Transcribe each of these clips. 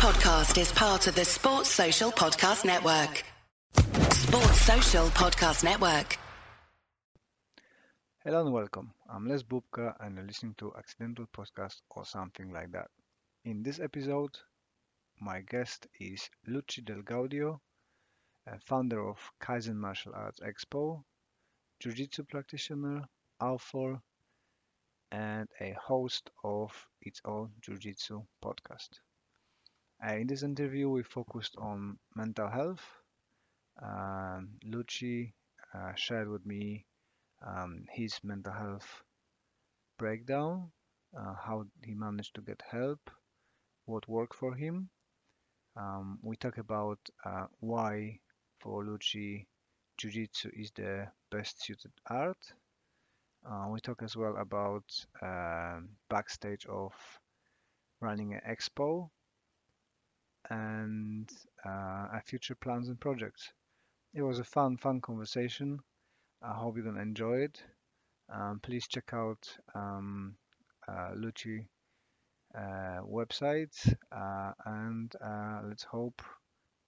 podcast is part of the Sports Social Podcast Network. Sports Social Podcast Network. Hello and welcome. I'm Les Bubka and you're listening to Accidental Podcast or something like that. In this episode, my guest is Lucci Del Gaudio, founder of Kaizen Martial Arts Expo, Jiu-Jitsu practitioner, author, and a host of its own Jiu-Jitsu podcast. Uh, in this interview, we focused on mental health. Um, Lucci uh, shared with me um, his mental health breakdown, uh, how he managed to get help, what worked for him. Um, we talk about uh, why for Lucci Jiu-Jitsu is the best suited art. Uh, we talk as well about um, backstage of running an expo and uh, our future plans and projects. It was a fun, fun conversation. I hope you're gonna enjoy it. Um, please check out um, uh, Lucci uh, website uh, and uh, let's hope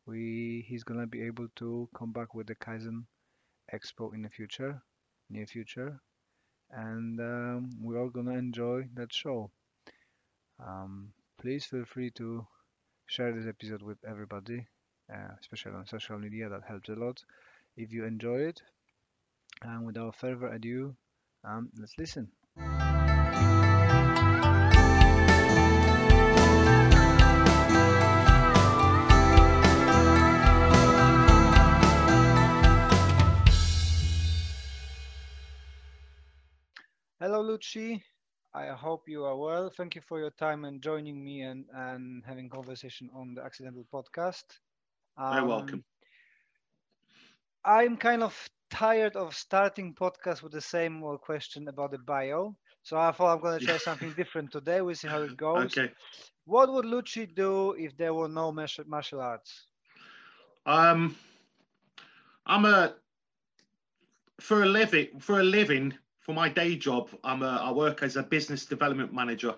we he's gonna be able to come back with the Kaizen Expo in the future, near future, and um, we're all gonna enjoy that show. Um, please feel free to share this episode with everybody, uh, especially on social media. That helps a lot. If you enjoy it, and without further ado, um, let's listen. Hello, Lucci. I hope you are well. Thank you for your time and joining me and, and having conversation on the Accidental Podcast. Um, You're welcome. I'm kind of tired of starting podcast with the same old question about the bio. So I thought I'm going to try something different today. We'll see how it goes. Okay. What would Lucci do if there were no martial arts? Um, I'm a for a living for a living for my day job. I'm a I work as a business development manager,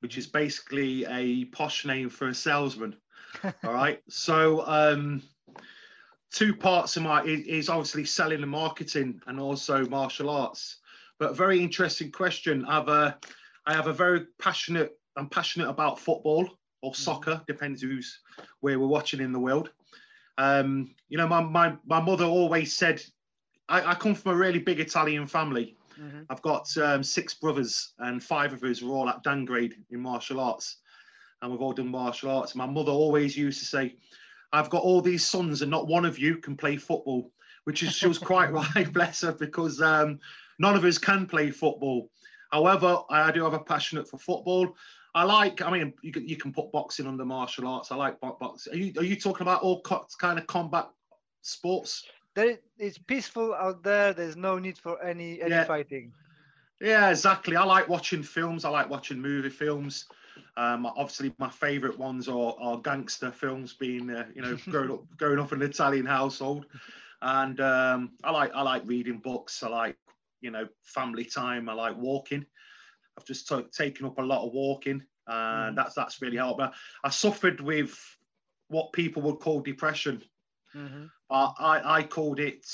which is basically a posh name for a salesman. All right. So um, two parts of my is obviously selling and marketing and also martial arts. But very interesting question. I've a, I have a very passionate. I'm passionate about football or mm-hmm. soccer, depends who's where we're watching in the world. Um, you know, my my my mother always said, I, I come from a really big Italian family. Mm-hmm. I've got um, six brothers, and five of us were all at Dangrade in martial arts, and we've all done martial arts. My mother always used to say, I've got all these sons and not one of you can play football, which is she was quite right, bless her, because um, none of us can play football. However, I do have a passion for football. I like, I mean, you can, you can put boxing under martial arts. I like boxing. Are you, are you talking about all kind of combat sports? There, it's peaceful out there. There's no need for any any yeah. fighting. Yeah, exactly. I like watching films. I like watching movie films. Um, obviously, my favourite ones are, are gangster films, being uh, you know growing up growing up in an Italian household, and um, I like I like reading books. I like you know family time. I like walking. I've just t- taken up a lot of walking, and mm. that's that's really helped. But I suffered with what people would call depression. Mm-hmm. I I called it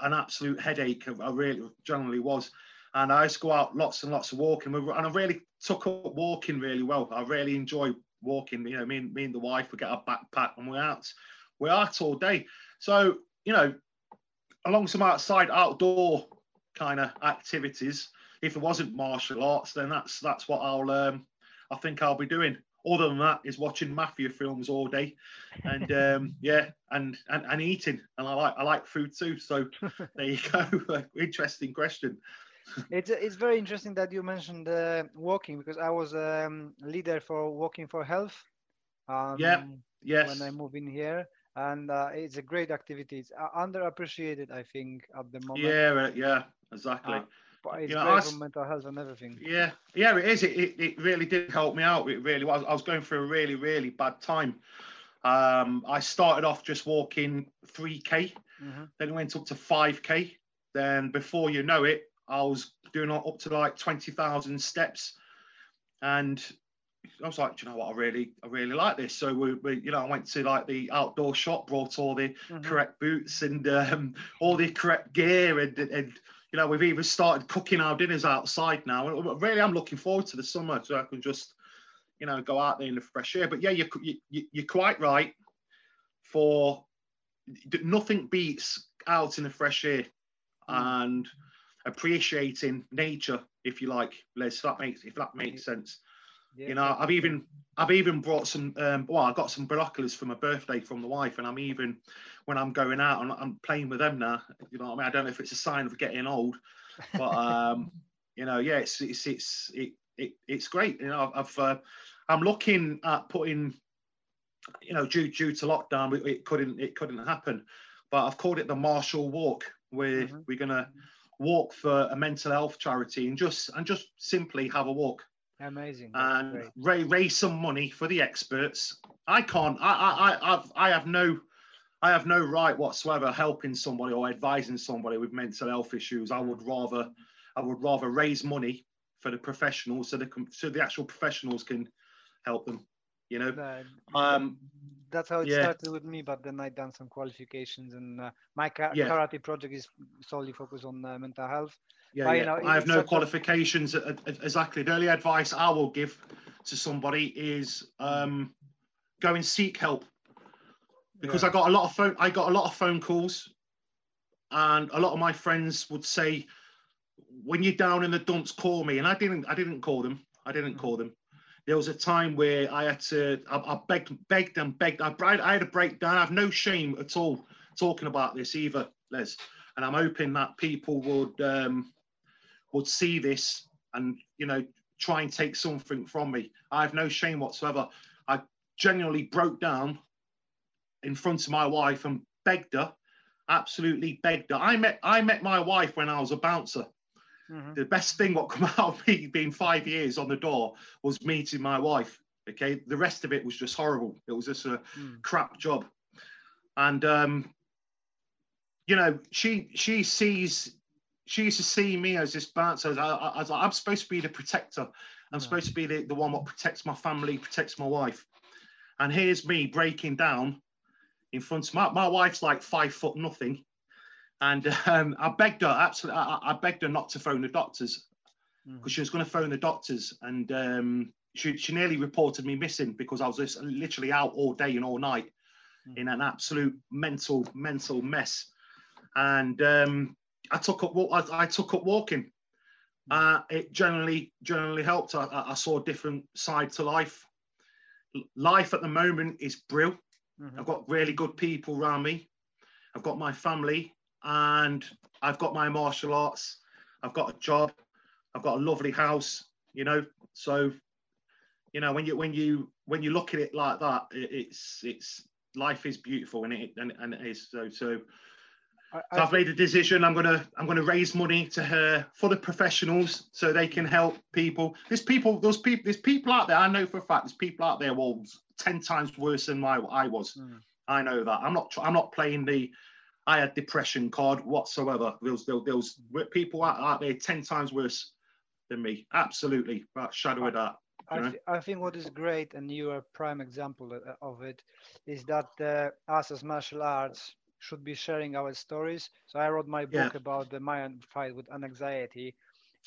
an absolute headache. I really generally was and I used to go out lots and lots of walking, and I really took up walking really well. I really enjoy walking. You know, me and me and the wife would get our backpack and we're out, we're out all day. So you know, along some outside outdoor kind of activities. If it wasn't martial arts, then that's that's what I'll um, I think I'll be doing. Other than that, is watching mafia films all day, and um, yeah, and, and and eating. And I like I like food too. So there you go. Interesting question it's it's very interesting that you mentioned uh, walking because I was um, leader for Walking for Health. Um, yeah. Yes. When I moved in here, and uh, it's a great activity. It's uh, underappreciated, I think, at the moment. Yeah. Yeah. Exactly. Uh, but it's you know, great mental health and everything. Yeah. Yeah. It is. It, it, it really did help me out. It really was. I was going through a really really bad time. Um, I started off just walking 3k, mm-hmm. then went up to 5k. Then before you know it, I was doing up to like 20,000 steps. And I was like, "Do you know what? I really, I really like this. So we, we you know, I went to like the outdoor shop, brought all the Mhm. correct boots and um, all the correct gear, and, and you know, we've even started cooking our dinners outside now. And really, I'm looking forward to the summer so I can just, you know, go out there in the fresh air. But yeah, you're you, you're quite right. For nothing beats out in the fresh air Mm. and appreciating nature, if you like, Les. If that makes if that makes sense. Yeah, You know, I've even I've even brought some. Um, well, I got some binoculars for my birthday from the wife, and I'm even when I'm going out and I'm playing with them now. You know, what I mean, I don't know if it's a sign of getting old, but um, you know, yeah, it's it's it's it, it it's great. You know, I've, uh, I'm looking at putting, you know, due due to lockdown, it, it couldn't it couldn't happen, but I've called it the Marshall Walk, where Mhm. we're gonna walk for a mental health charity and just and just simply have a walk amazing. and ra- raise some money for the experts. I can't. I I I I've, I have no. I have no right whatsoever helping somebody or advising somebody with mental health issues. I would rather, I would rather raise money for the professionals so can, so the actual professionals can help them. You know. Uh, Um, that's how it yeah. started with me but then i done some qualifications and uh, my ka- Yeah. karate project is solely focused on uh, mental health Yeah, yeah. know, I have no a- qualifications. uh, uh, Exactly. The only advice I will give to somebody is um, go and seek help because Yeah. I got a lot of phone. I got a lot of phone calls, and a lot of my friends would say, "When you're down in the dumps, call me." And I didn't. I didn't call them. I didn't Mm. call them. There was a time where I had to. I, I begged, begged and begged. I, I had a breakdown. I have no shame at all talking about this either, Les. And I'm hoping that people would um, would see this and you know try and take something from me. I have no shame whatsoever. I genuinely broke down in front of my wife and begged her, absolutely begged her. I met I met my wife when I was a bouncer. Mhm. The best thing what come out of me being five years on the door was meeting my wife. Okay, the rest of it was just horrible. It was just a Mm. crap job, and um, you know she she sees she used to see me as this bouncer. As, I, as I'm supposed to be the protector. I'm Yeah. supposed to be the, the one that protects my family, protects my wife. And here's me breaking down in front of my, my wife's like five foot nothing. And um, I begged her, absolutely, I, I begged her not to phone the doctors because she was going to phone the doctors. And um, she, she nearly reported me missing because I was just literally out all day and all night in an absolute mental, mental mess. And um, I took up, I, I took up walking. Uh, it generally, generally helped. I, I saw a different side to life. Life at the moment is brilliant. Mhm. I've got really good people around me. I've got my family and I've got my martial arts. I've got a job. I've got a lovely house, you know. So, you know, when you when you when you look at it like that, it, it's it's life is beautiful and it and, and it is so so I, so I've made a decision. I'm gonna I'm gonna raise money to her for the professionals so they can help people. There's people, those people, there's people out there. I know for a fact there's people out there well ten times worse than my I was. Mm. I know that. I'm not I'm not playing the I had depression card whatsoever. There was there, there was people out, out there ten times worse than me. Absolutely, but shadow of that. I, th- I think what is great, and you are a prime example of it, is that uh, us as martial arts should be sharing our stories. So I wrote my Yeah. book about the Mayan fight with anxiety,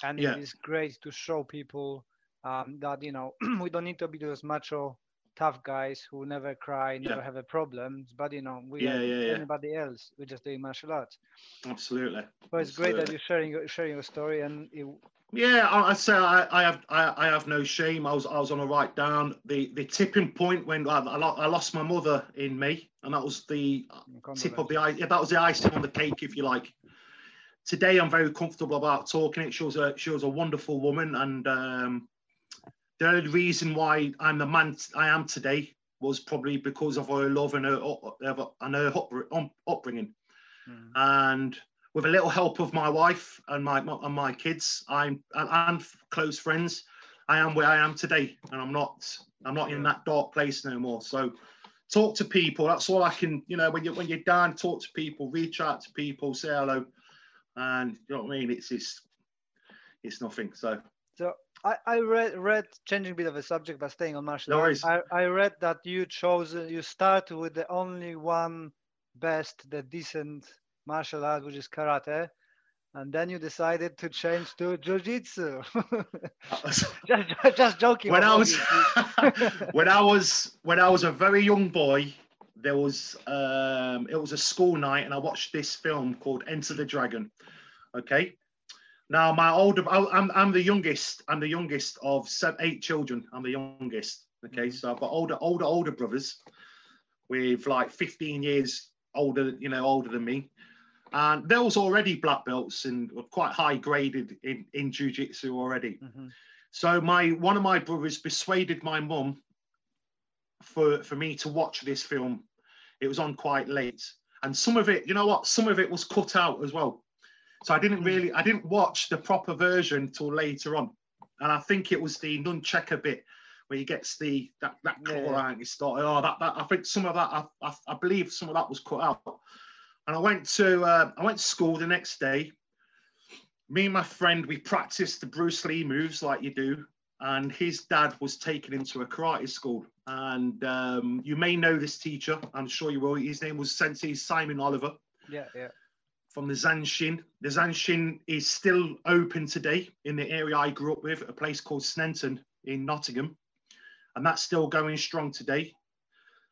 and Yeah. it is great to show people um, that you know we don't need to be those macho tough guys who never cry, never Yeah. have a problem. but you know we Yeah, are yeah, yeah. anybody else. We're just doing martial arts. Absolutely. So it's great that you're sharing your, sharing your story, and it, Yeah, I, I say I, I have I, I have no shame. I was I was on a right down the the tipping point when I, I lost my mother in May, and that was the tip of the ice. Yeah, that was the icing on the cake, if you like. Today, I'm very comfortable about talking it. She was a she was a wonderful woman, and um, the only reason why I'm the man I am today was probably because of her love and her and her upbringing Mm. and with a little help of my wife and my and my kids, I'm and, and close friends, I am where I am today, and I'm not I'm not in that dark place no more. So, talk to people. That's all I can. You know, when you when you're down, talk to people, reach out to people, say hello, and you know what I mean. It's it's it's nothing. So So I, I read read changing a bit of a subject but staying on martial No arts. I, I read that you chose you start with the only one best the decent martial art which is karate and then you decided to change to jiu-jitsu just, just joking when I was when I was when I was a very young boy, there was um, it was a school night, and I watched this film called Enter the Dragon. Okay, now my older I'm I'm the youngest. I'm the youngest of seven, eight children. I'm the youngest. Okay, Mhm. so I've got older older older brothers with like 15 years older, you know, older than me. And there was already black belts and quite high graded in, in jiu-jitsu already. Mhm. So my one of my brothers persuaded my mum for for me to watch this film. It was on quite late, and some of it, you know what, some of it was cut out as well. So I didn't really, I didn't watch the proper version till later on, and I think it was the nunchaku bit where he gets the that that Yeah, claw yeah. out and he started. Oh, that, that I think some of that, I, I, I believe some of that was cut out. And I went to uh, I went to school the next day. Me and my friend, we practiced the Bruce Lee moves like you do, and his dad was taken into a karate school. And um, you may know this teacher, I'm sure you will. His name was Sensei Simon Oliver yeah yeah from the Zanshin. The Zanshin is still open today in the area I grew up with, a place called Sneinton in Nottingham. And that's still going strong today.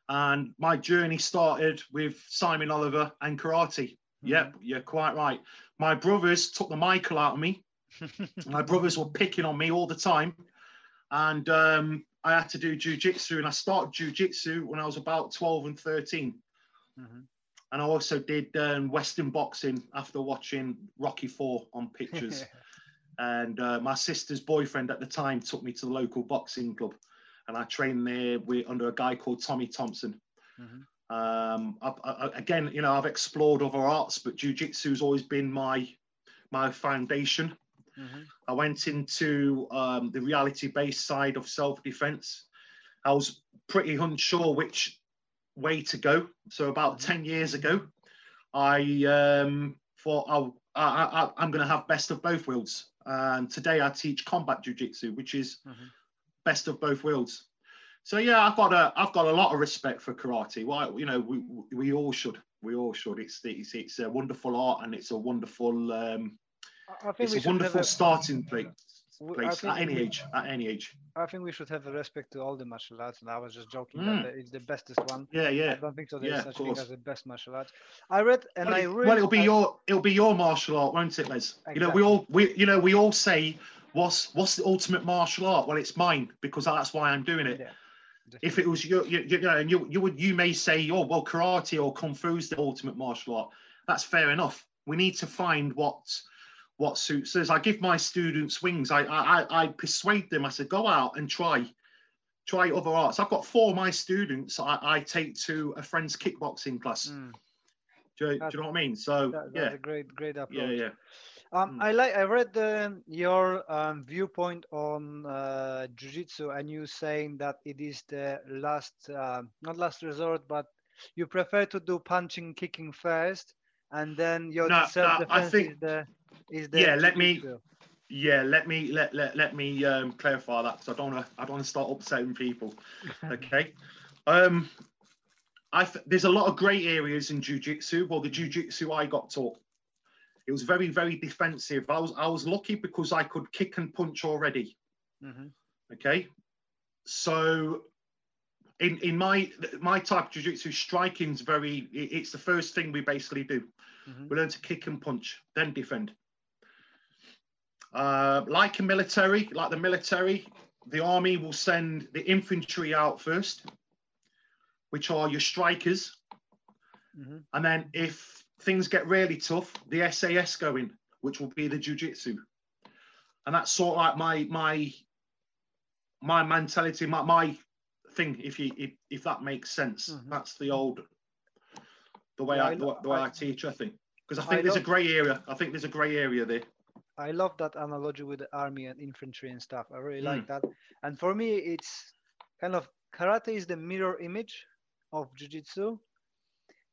And my journey started with Simon Oliver and karate. Yep, you're quite right. My brothers took the Michael out of me. My brothers were picking on me all the time. And um, I had to do jujitsu. And I started jujitsu when I was about 12 and 13 Mhm. and I also did um, Western boxing after watching Rocky Four on pictures. and uh, my sister's boyfriend at the time took me to the local boxing club, and I trained there with, under a guy called Tommy Thompson. Mhm. Um, I, I, again, you know, I've explored other arts, but jujitsu's always been my my foundation. Mhm. I went into um, the reality-based side of self-defense. I was pretty unsure which way to go. So about Mhm. ten years ago, I um, thought, oh, I, I, I'm going to have best of both worlds. And today I teach combat jiu-jitsu, which is Mhm. Best of both worlds. So yeah, I've got a I've got a lot of respect for karate. Why you know we we all should we all should. It's it's, it's a wonderful art and it's a wonderful um, I- I think it's a wonderful a- starting place place at any we- age at any age. I think we should have a respect to all the martial arts, and I was just joking Mm. that it's the bestest one. Yeah, yeah. I don't think so. There's Yeah, such thing as the best martial arts. I read and Well, I really. well, it'll be I- your it'll be your martial art, won't it, Les? You know, we all we you know we all say what's what's the ultimate martial art? Well, it's mine because that's why I'm doing it. Yeah, If it was your, you, you know, and you you would you may say, oh well, karate or kung fu's the ultimate martial art. That's fair enough. We need to find what what suits us. I give my students wings. I I I- persuade them. I said, go out and try try other arts. I've got four of my students I, I take to a friend's kickboxing class. Mm, Do, you, do you know what I mean? So that, yeah, that's a great, great approach. yeah, yeah. Um, Mm. I like. I read the, your um, viewpoint on uh, jiu-jitsu, and you saying that it is the last, um not last resort, but you prefer to do punching, kicking first, and then your No, no, I think- is the is the Yeah, let me-. Yeah, let me let let, let me um, clarify that because I don't want to I don't want to start upsetting people. Okay, um, I th- there's a lot of grey areas in jujitsu. Well, the jujitsu I got taught, it was very very defensive. I was I was lucky because I could kick and punch already. Mhm. Okay, so in in my my type of jiu-jitsu striking is very it's the first thing we basically do Mhm. we learn to kick and punch then defend uh, like a military like the military the army will send the infantry out first which are your strikers Mhm. and then if things get really tough the sas going, which will be the jiu-jitsu and that's sort of like my my my mentality my, my thing if you if, if that makes sense Mhm. that's the old the way Yeah, I, I the, lo- the way I, I- teach i think because i I think there's a gray area i think there's a gray area there I love that analogy with the army and infantry and stuff. I really Mm. like that. And for me, it's kind of karate is the mirror image of jiu-jitsu.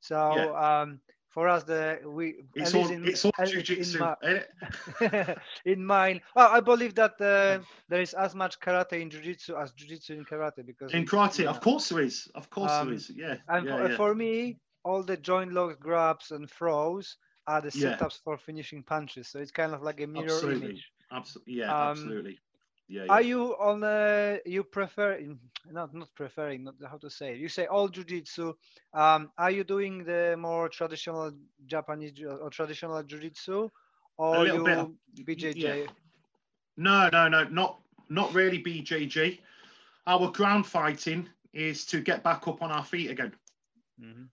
So um, for us the we It's all in, it's all at- in my- in mine well i believe that uh, there is as much karate in jiu-jitsu as jiu-jitsu in karate because In karate, yeah. of course there is. Of course Um, there is. Yeah. and yeah, for, yeah. for me all the joint locks grabs and throws are the setups for finishing punches so it's kind of like a mirror Absolutely. image Absolutely. Yeah. Um, absolutely. Yeah. are you on uh, you prefer not not preferring not how to say it. you say all jiu-jitsu um are you doing the more traditional japanese or traditional jiu-jitsu or little you bit of- bjj yeah. No, no, no, not not really BJJ. Our ground fighting is to get back up on our feet again. Mhm.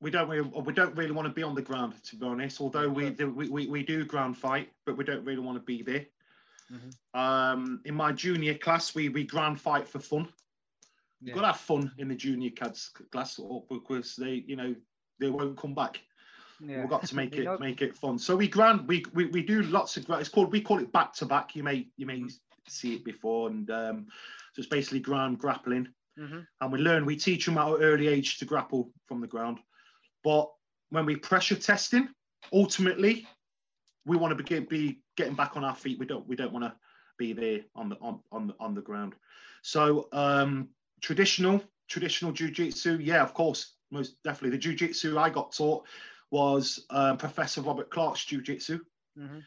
We don't really, we don't really want to be on the ground, to be honest. Although we we, we, we do ground fight, but we don't really want to be there. Mhm. Um, in my junior class, we we ground fight for fun. Yeah. You've got to have fun in the junior kids class, because they, you know, they won't come back. yeah. We've got to make it know- make it fun. So we ground we we, we do lots of it's called we call it back to back. You may you may see it before, and um, so it's basically ground grappling, Mhm. and we learn we teach them at an early age to grapple from the ground. But when we pressure testing, ultimately, we want to be, be getting back on our feet. We don't we don't want to be there on the on on the, on the ground. So um, traditional traditional jujitsu, yeah, of course, most definitely. The jujitsu I got taught was um, Professor Robert Clark's jujitsu. Mhm.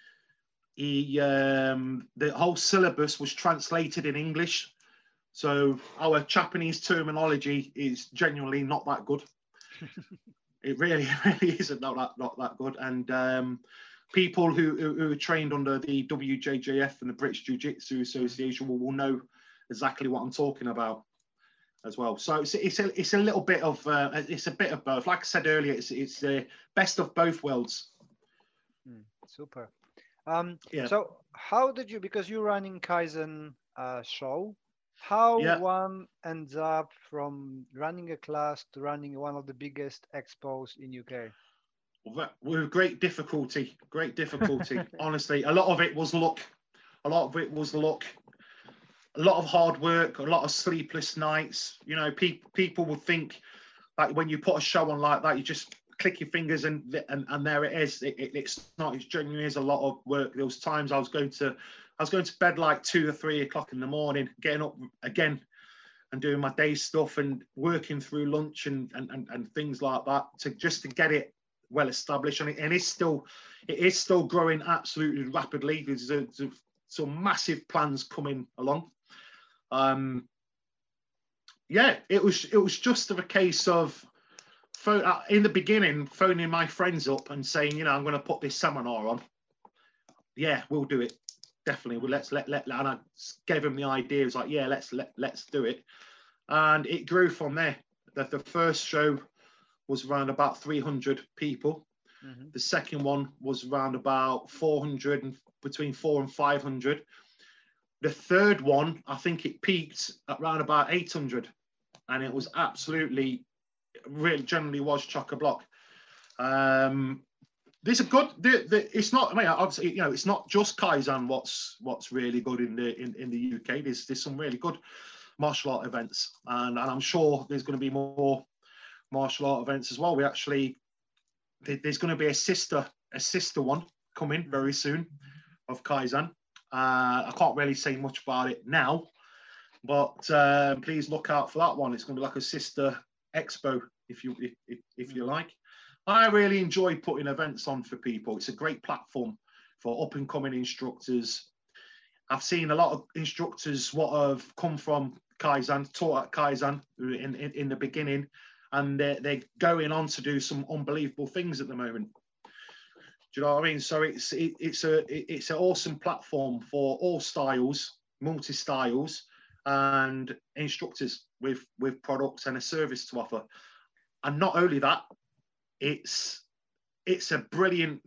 He um, the whole syllabus was translated in English, so our Japanese terminology is genuinely not that good. it really, really isn't not that not that good. And um, people who, who are trained under the WJJF and the British Jiu Jitsu Association will, will know exactly what I'm talking about as well. So it's it's a it's a little bit of uh, it's a bit of both. Like I said earlier, it's it's the best of both worlds. Mm, super. Um, Yeah. So how did you because you're running Kaizen uh, show? How Yeah. one ends up from running a class to running one of the biggest expos in UK? With great difficulty, great difficulty. Honestly, a lot of it was luck. A lot of it was luck. A lot of hard work, a lot of sleepless nights. You know, pe- people would think like when you put a show on like that, you just click your fingers and and, and there it is. It, it- it's not. It's genuinely is a lot of work. There was times I was going to, I was going to bed like two or three o'clock in the morning, getting up again and doing my day stuff and working through lunch and and, and, and things like that to just to get it well established and it, and it's still it is still growing absolutely rapidly. There's, a, there's some massive plans coming along. Um yeah it was it was just a case of uh, in the beginning phoning my friends up and saying you know i'm going to put this seminar on. Yeah we'll do it. Definitely well let's let let and i gave him the idea. It was like yeah let's let, let's do it. And it grew from there. That the first show was around about 300 people. Mhm. the second one was around about 400 and between four and 500 the third one i think it peaked at around about 800 and it was absolutely really generally was chock a block. Um there's a good. The, the, it's not i mean obviously you know it's not just kaizen what's what's really good in the in, in the uk there's there's some really good martial art events and, and i'm sure there's going to be more martial art events as well. We actually there's going to be a sister a sister one coming very soon of kaizen. Uh, i can't really say much about it now but uh, please look out for that one. It's going to be like a sister expo if you if, if, you like. I really enjoy putting events on for people. It's a great platform for up and coming instructors. I've seen a lot of instructors what have come from kaizen taught at kaizen in, in, in the beginning and they're, they're going on to do some unbelievable things at the moment. Do you know what I mean? So it's it, it's a it- it's an awesome platform for all styles, multi styles, and instructors with with products and a service to offer. And not only that, it's it's a brilliant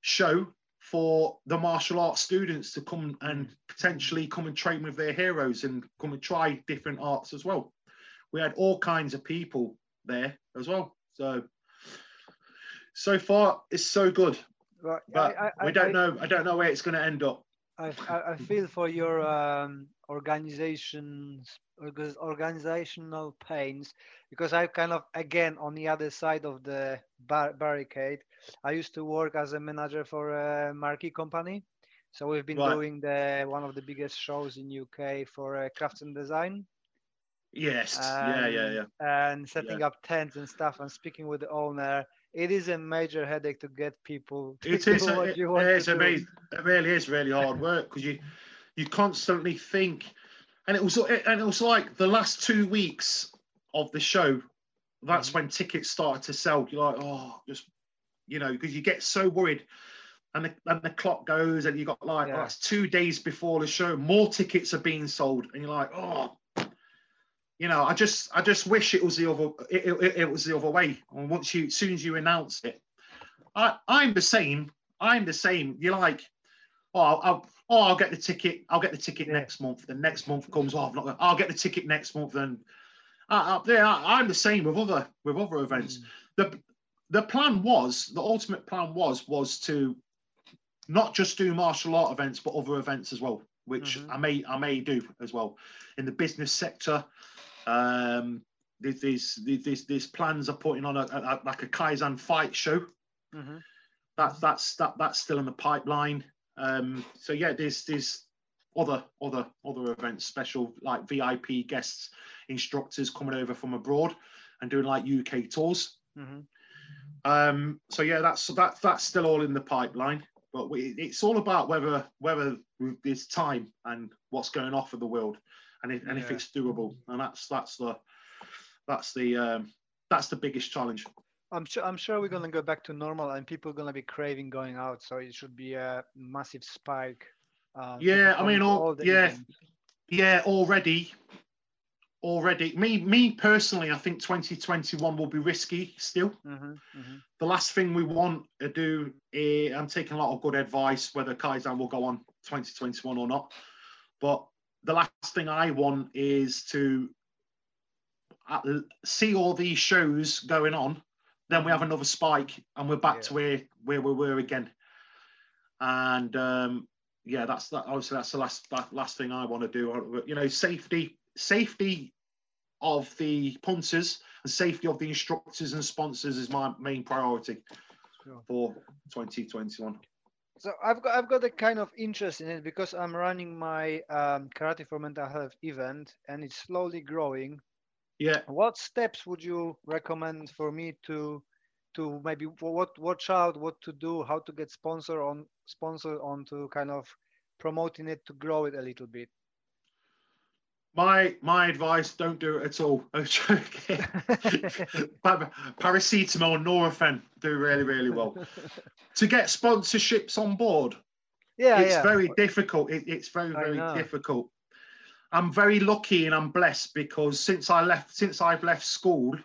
show for the martial arts students to come and potentially come and train with their heroes and come and try different arts as well. We had all kinds of people there as well. So so far it's so good, Well, but I, I, we don't I, know. I don't know where it's going to end up. I, I, I feel for your um, organization's org- organizational pains because I'm kind of again on the other side of the bar- barricade. I used to work as a manager for a marquee company, so we've been Right. doing the one of the biggest shows in UK for uh, crafts and design. Yes. yeah, yeah, yeah. And setting up tents and stuff and speaking with the owner. It is a major headache to get people to It do is. It, you want it is amazing. It really is really hard work because you you constantly think, and it was and it was like the last two weeks of the show. That's Mhm. when tickets started to sell. You're like, oh, just you know, because you get so worried, and the and the clock goes, and you got like, Yeah. oh, it's two days before the show. More tickets are being sold, and you're like, oh. You know, I just, I just wish it was the other, it, it, it was the other way. And once you, as soon as you announce it, I, I'm the same. I'm the same. You're like, oh, I'll, I'll, oh, I'll get the ticket. I'll get the ticket next month. The next month comes. Oh, I've not. I'll get the ticket next month. Then, uh, uh, yeah, I, I'm the same with other with other events. Mm. The the plan was the ultimate plan was was to not just do martial art events, but other events as well, which Mhm. I may I may do as well in the business sector. Um, these these these plans are putting on a, a like a Kaizen fight show Mhm. that that's that that's still in the pipeline. Um, so yeah, there's there's other other other events, special like VIP guests, instructors coming over from abroad and doing like UK tours. Mhm. Um, so yeah, that's that that's still all in the pipeline. But we, it's all about whether whether there's time and what's going off in the world, and if, and if it's doable. And that's that's the that's the um, that's the biggest challenge. I'm sure I'm sure we're gonna go back to normal and people are gonna be craving going out, so it should be a massive spike. Uh, Yeah, I mean, to all- yeah. events. Yeah, already, already. Me, me personally, I think 2021 will be risky still. Mhm, mhm. The last thing we want to do, eh, I'm taking a lot of good advice, whether Kaizen will go on 2021 or not. But the last thing I want is to uh, see all these shows going on, then we have another spike and we're back to where where we were again. And um, yeah, that's that. Obviously, that's the last that last thing I want to do. You know, safety safety of the punters and safety of the instructors and sponsors is my main priority Sure. for 2021. So I've got I've got a kind of interest in it because I'm running my um, karate for mental health event and it's slowly growing. Yeah, What steps would you recommend for me to to maybe what watch out, what to do, how to get sponsor on sponsor on to kind of promoting it to grow it a little bit? My my advice: don't do it at all. Par- Paracetamol and Nurofen do really really well. to get sponsorships on board, yeah, it's yeah. very difficult. It, it's very very difficult. I'm very lucky and I'm blessed because since I left since I've left school,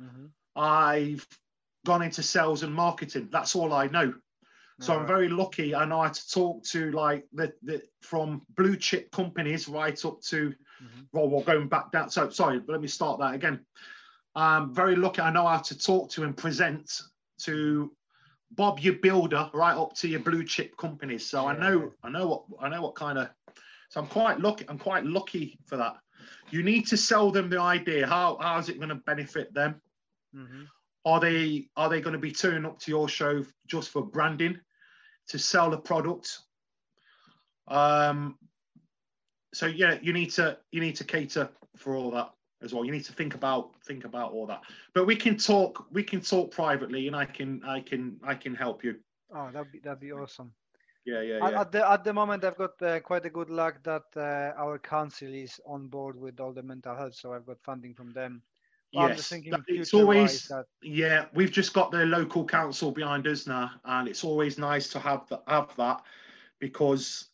Mhm. I've gone into sales and marketing. That's all I know. So I'm very lucky. I know how to talk to like the, the from blue chip companies right up to Mhm. well, we're going back down. So sorry, but let me start that again. I'm very lucky. I know how to talk to and present to Bob, your builder, right up to your blue chip companies. So I know, I know what, I know what kind of. So I'm quite lucky. I'm quite lucky for that. You need to sell them the idea. How how is it going to benefit them? Mhm. Are they are they going to be turning up to your show just for branding, to sell the product? Um, so yeah, you need to you need to cater for all that as well. You need to think about think about all that. But we can talk we can talk privately, and I can I can I can help you. Oh, that'd be that'd be awesome. Yeah, yeah, At- yeah. At the at the moment, I've got uh, quite a good luck that uh, our council is on board with all the mental health, so I've got funding from them. But I'm just Yes, it's always that yeah. We've just got the local council behind us now, and it's always nice to have that have that because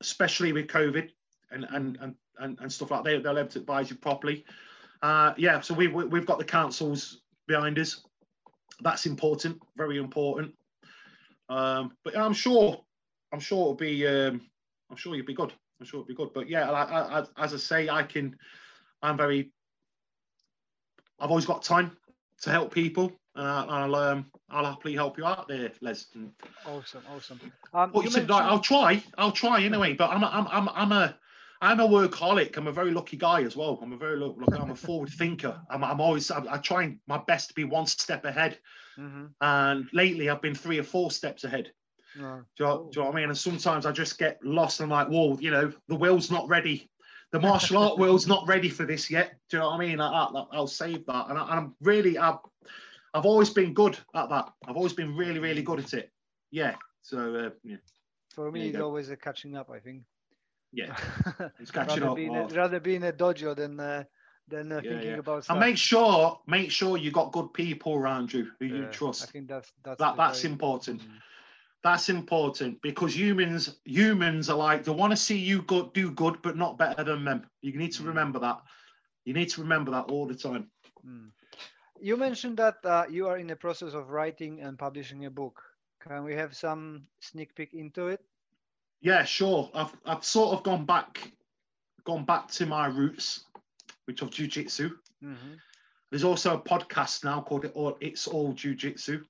especially with COVID and and and and, and stuff like that, they'll able to advise you properly. Uh, yeah, so we, we we've got the councils behind us. That's important, very important. Um, but I'm sure, I'm sure it'll be, um, I'm sure you'll be good. I'm sure it'll be good. But yeah, I, I, as I say, I can, I'm very, I've always got time to help people, and I, I'll, um, I'll happily help you out there, Les. Awesome, awesome. Um, what you said, like, I'll try, I'll try anyway. But I'm, a, I'm, I'm, I'm a, I'm a workaholic. I'm a very lucky guy as well. I'm a very look. I'm a forward thinker. I'm, I'm always. I, I try my best to be one step ahead. Mm-hmm. And lately, I've been three or four steps ahead. No. Do you, know, do you know what I mean? And sometimes I just get lost. And I'm like, well, you know, the world's not ready. The martial art world's not ready for this yet. Do you know what I mean? I, I, will save that. And, I, am really, I've, I've always been good at that. I've always been really, really good at it. Yeah. So, uh, yeah. For me, it's always a catching up, I think. Yeah. It's catching rather up. Being a, rather be in a dojo than uh, than uh, Yeah, thinking yeah. about And make sure, make sure you got good people around you who you Yeah, I trust. think that's that's That that's very- important. Mm. That's important because humans humans are like they want to see you good do good, but not better than them. You need to Mm. remember that. You need to remember that all the time. Mm. You mentioned that uh, you are in the process of writing and publishing a book. Can we have some sneak peek into it? Yeah, sure. I've I've sort of gone back, gone back to my roots, which of jujitsu. hmm There's also a podcast now called it all It's All Jiu-Jitsu.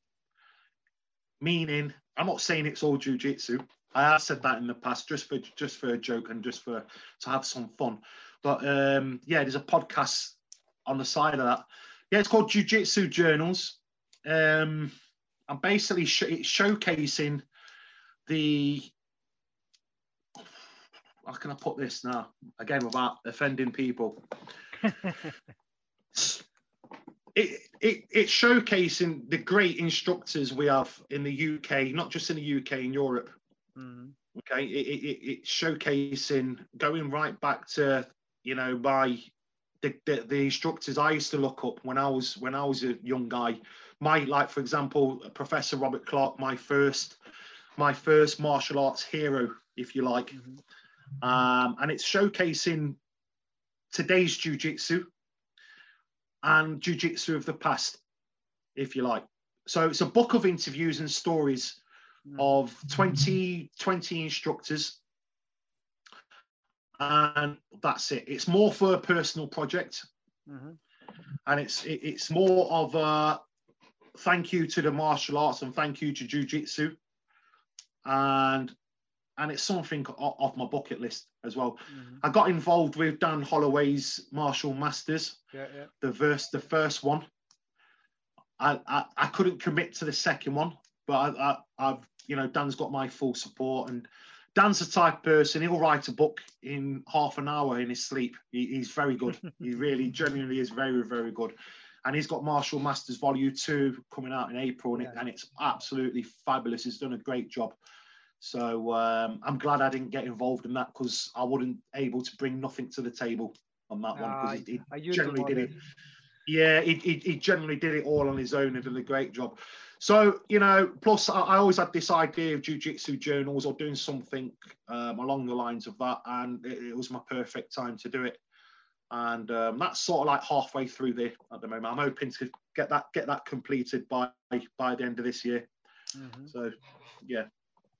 Meaning, I'm not saying it's all jiu-jitsu. I have said that in the past just for just for a joke and just for to have some fun. But um yeah, there's a podcast on the side of that. Yeah, it's called Jiu-Jitsu Journals. Um I'm basically sh- it's showcasing the how can I put this now? Again, without offending people. it, it it's showcasing the great instructors we have in the UK, not just in the UK, in Europe. Mhm. Okay, it, it, it, it's showcasing going right back to you know my the, the the instructors I used to look up when I was when I was a young guy. My like for example, Professor Robert Clark, my first my first martial arts hero, if you like Mhm. um, and it's showcasing today's jujitsu and jujitsu of the past, if you like. So it's a book of interviews and stories Mhm. of 20, 20 instructors. And that's it. It's more for a personal project Mhm. and it's it, it's more of a thank you to the martial arts and thank you to jiu-jitsu and and it's something off my bucket list as well. Mhm. i got involved with dan holloway's martial masters. Yeah, yeah. the verse the first one. I, I i couldn't commit to the second one but I, I i've you know dan's got my full support and dan's the type of person he'll write a book in half an hour in his sleep. He, he's very good. He really genuinely is very very good. And he's got martial masters volume 2 coming out in april and, it, and it's absolutely fabulous. He's done a great job so um, i'm glad i didn't get involved in that because i wouldn't able to bring nothing to the table on that one because he, he generally did it yeah, he, he, he generally did it all on his own and did a great job. So, you know, plus I, I always had this idea of jujitsu journals or doing something um, along the lines of that, and it, it was my perfect time to do it. And um, that's sort of like halfway through there at the moment. I'm hoping to get that get that completed by by the end of this year. Mhm. So, yeah,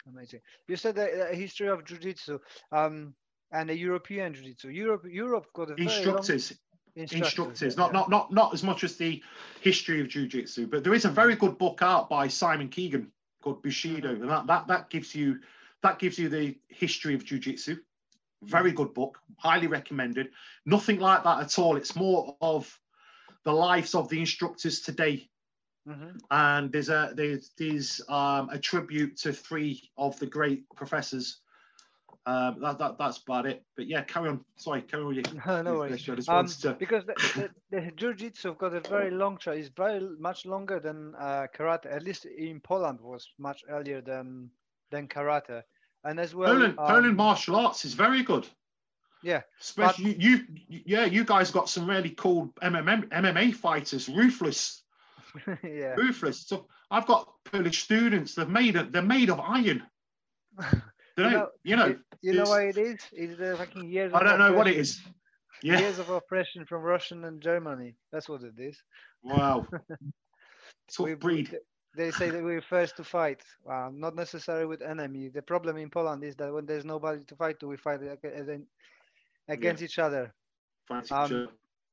Amazing. You said the, the history of jiu-jitsu um, and the European jiu-jitsu. Europe, Europe got a very long instructors, instructors. instructors, not yeah. not not not as much as the history of jujitsu, but there is a very good book out by Simon Keegan called Bushido, and that that that gives you that gives you the history of jujitsu. Very good book, highly recommended. Nothing like that at all. It's more of the lives of the instructors today. Mhm. And there's a there's there's um, a tribute to three of the great professors. Um, that, that that's about it. But yeah, carry on. Sorry, carry on. with your- no worries. Um, to. because the, the, the jiu-jitsu got a very long tra It's very much longer than uh, karate. At least in Poland was much earlier than than karate. And as well, Poland, um, Poland martial arts is very good. Yeah, Especially you, you, yeah, you guys got some really cool MMA, MMA fighters, ruthless, yeah. ruthless. So I've got Polish students. They're made of, they're made of iron. They You know, you know, You, you know why it is? It's the fucking years. I don't know what it is. Yeah. Years of oppression from Russian and Germany. That's what it is. Wow. Tough We- breed. They say that we're first to fight. Well, not necessarily with enemy. The problem in Poland is that when there's nobody to fight to, we fight ag- ag- against each other. Fight um, each other.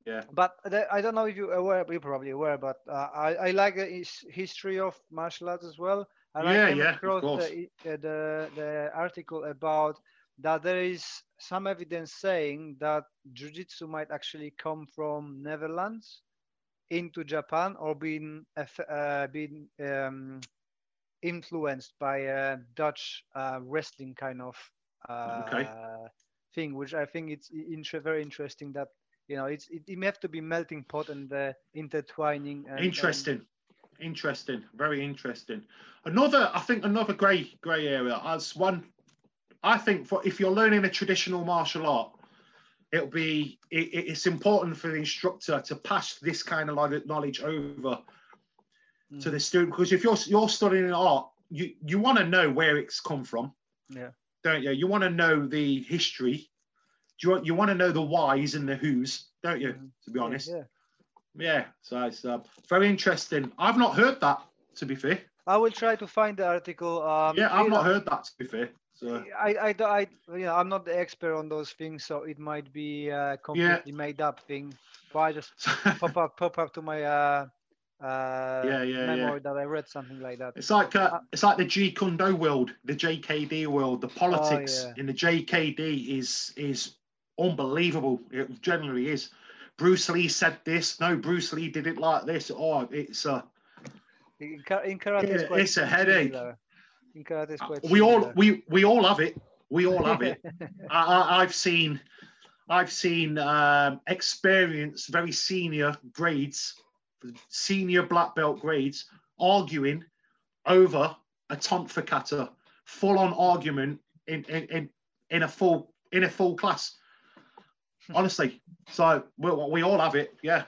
Yeah. But the, I don't know if you're aware, you're probably aware, but uh, I, I like the his- history of martial arts as well. And Yeah, I came yeah, of across course. the, the, the article about that there is some evidence saying that jiu-jitsu might actually come from Netherlands into Japan or been uh, been um, influenced by a Dutch uh, wrestling kind of uh, Okay. thing, which I think it's very interesting that you know it's it, it may have to be melting pot and uh, intertwining. And, and- Interesting. Interesting. Very interesting. Another, I think, another grey grey area as one. I think for if you're learning a traditional martial art, it'll be it, it- it's important for the instructor to pass this kind of knowledge over to the student because if you're you're studying art, you you want to know where it's come from, yeah. don't you? You want to know the history. Do you want you want to know the whys and the who's, don't you? Mhm. To be honest. yeah. Yeah, so it's uh, very interesting. I've not heard that, to be fair. I will try to find the article. Um, yeah, I've not know, heard that, to be fair. So I, I, I, you know, I'm not the expert on those things, so it might be a completely made up thing. But I just pop up, pop up to my uh, uh, Yeah, yeah, memory that I read something like that. it's like uh, it's like the Jeet Kune Do world, the JKD world, the politics Oh, yeah. in the JKD is is unbelievable. It generally is. Bruce Lee said this. No, Bruce Lee did it like this. Oh, it's uh, In, karate, it's, it's a headache. In karate, quite we all we we all have it. We all have it. I, I, I've seen, I've seen um, experienced, very senior grades, senior black belt grades, arguing over a tonfa kata, full on argument in, in in in a full in a full class. Honestly, so we, we all have it. Yeah.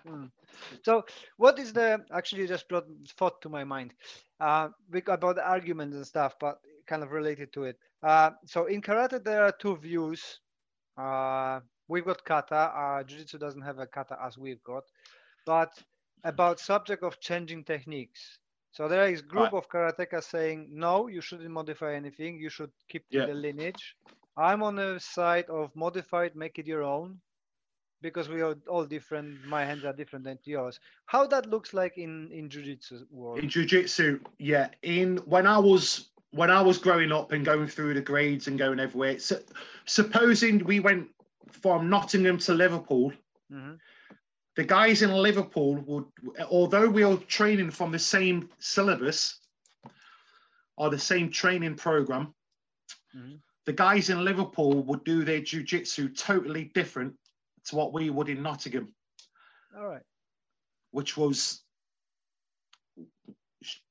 So, what is the actually you just brought thought to my mind uh, about the arguments and stuff, but kind of related to it. Uh, so, in karate, there are two views. Uh, we've got kata. Uh, Jiu-Jitsu doesn't have a kata as we've got, but about subject of changing techniques. So there is group Right. of karateka saying no, you shouldn't modify anything. You should keep Yeah. the lineage. I'm on the side of modified, make it your own because we are all different. My hands are different than yours. How that looks like in in jiu-jitsu world? In jiu-jitsu, yeah. In when I was when I was growing up and going through the grades and going everywhere, so, supposing we went from Nottingham to Liverpool, Mhm. the guys in Liverpool would, although we are training from the same syllabus or the same training program, Mhm. The guys in Liverpool would do their jiu-jitsu totally different to what we would in Nottingham, All right. which was,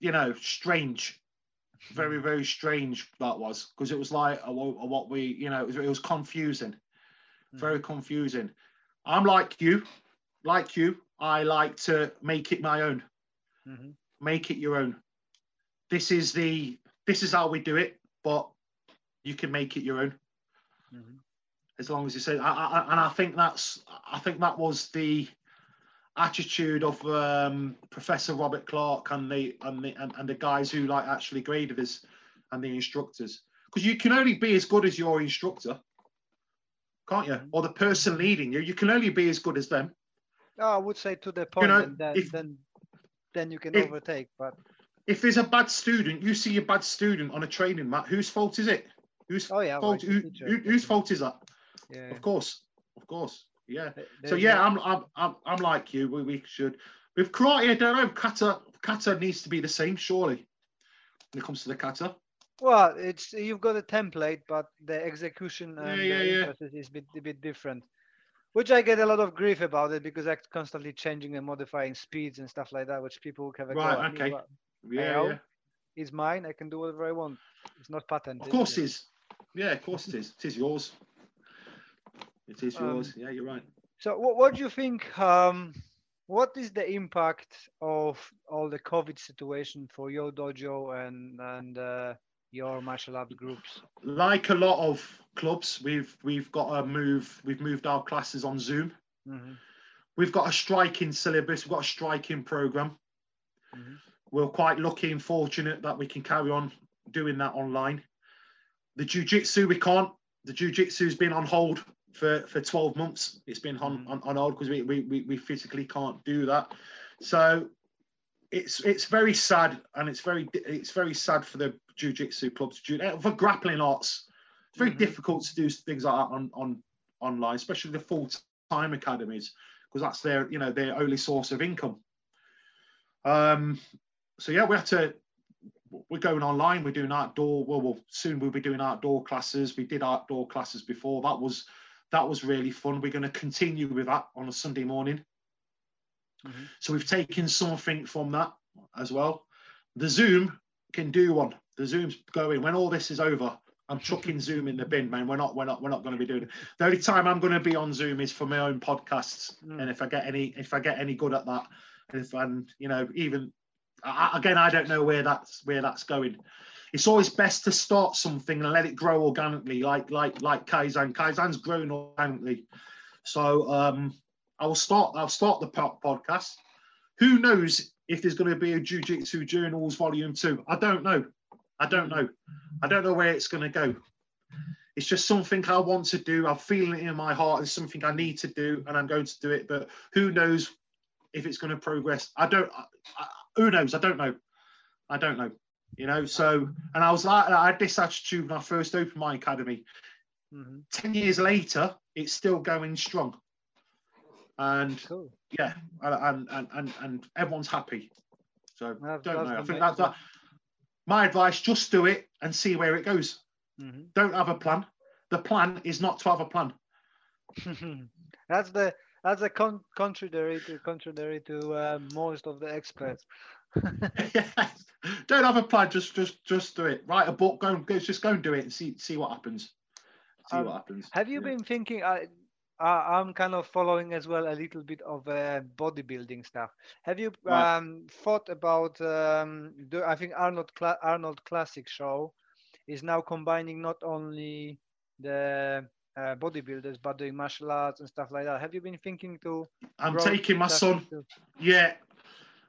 you know, strange. very very strange that was. Because it was like uh, what uh, what we you know it was, it was confusing. Very confusing. I'm like you. Like you i like to make it my own. Mhm. make it your own. This is the this is how we do it but you can make it your own Mhm. as long as you say I, I, and i think that's i think that was the attitude of um, professor robert clark and the and the and, and the guys who like actually graded us and the instructors because you can only be as good as your instructor can't you Mhm. or the person leading you you can only be as good as them Oh, I would say to the point, know, and then if- then then you can if- overtake. But if there's a bad student you see a bad student on a training mat whose fault is it whose oh yeah, fault who, who, whose fault is that Yeah. of course of course yeah There- So yeah, I'm I'm I'm, I'm like you. We, we should with karate. I don't know. Kata kata needs to be the same, surely. When it comes to the kata, Well, it's you've got a template, but the execution and yeah, the yeah. is bit, a bit different. Which I get a lot of grief about it because I'm constantly changing and modifying speeds and stuff like that, which people have a Right, me, okay. yeah, yeah. It's mine. I can do whatever I want. It's not patented. Of course is. Yeah, of course it is. It is yours. It is Um, yours. yeah, you're right. So, what, what do you think? Um, what is the impact of all the COVID situation for your dojo and and uh, your martial arts groups? Like a lot of clubs, we've we've got to move. We've moved our classes on Zoom. Mhm, We've got a striking syllabus. We've got a striking program. mhm. we're quite lucky and fortunate that we can carry on doing that online. The jiu-jitsu we can't. The jiu-jitsu's been on hold for, for 12 months. It's been on, Mhm. on, on hold because we, we, we, physically can't do that. So it's it's very sad and it's very it's very sad for the jiu-jitsu clubs, for grappling arts It's very Mhm. difficult to do things like that on on online, especially the full time academies, because that's their you know their only source of income. Um, so yeah, we have to. We're going online. We're doing outdoor. Well, well, soon we'll be doing outdoor classes. We did outdoor classes before. That was that was really fun. We're going to continue with that on a Sunday morning. Mhm. So we've taken something from that as well. The Zoom can do one. The Zoom's going when all this is over. I'm chucking Zoom in the bin, man. We're not, we're not, we're not going to be doing it. The only time I'm going to be on Zoom is for my own podcasts, Mm. and if I get any, if I get any good at that, and if and you know, even I, again, I don't know where that's where that's going. It's always best to start something and let it grow organically, like like like Kaizen. Kaizen's grown organically, so um, I will start. I'll start the po- podcast. Who knows if there's going to be a Jiu Jitsu Journals Volume Two? I don't know. I don't know. I don't know where it's going to go. It's just something I want to do. I'm feeling it in my heart. It's something I need to do, and I'm going to do it. But who knows if it's going to progress? I don't. I, who knows? I don't know. I don't know. You know. So, and I was like, I had this attitude when I first opened my academy. Mhm. Ten years later, it's still going strong. And Cool. yeah, and and and, and everyone's happy. So That's- don't know. I think that's that. My advice: just do it and see where it goes. Mhm. Don't have a plan. The plan is not to have a plan. that's the that's a con- contrary to contrary to uh, most of the experts. yes. Don't have a plan. Just just just do it. Write a book. Go and go. Just go and do it and see see what happens. See Um, what happens. Have you Yeah. been thinking? I, I I'm kind of following as well a little bit of uh, bodybuilding stuff. Have you Right. um, thought about? Um, the, I think Arnold Cla- Arnold Classic Show is now combining not only the uh, bodybuilders but doing martial arts and stuff like that. Have you been thinking to? I'm taking my son. Yeah,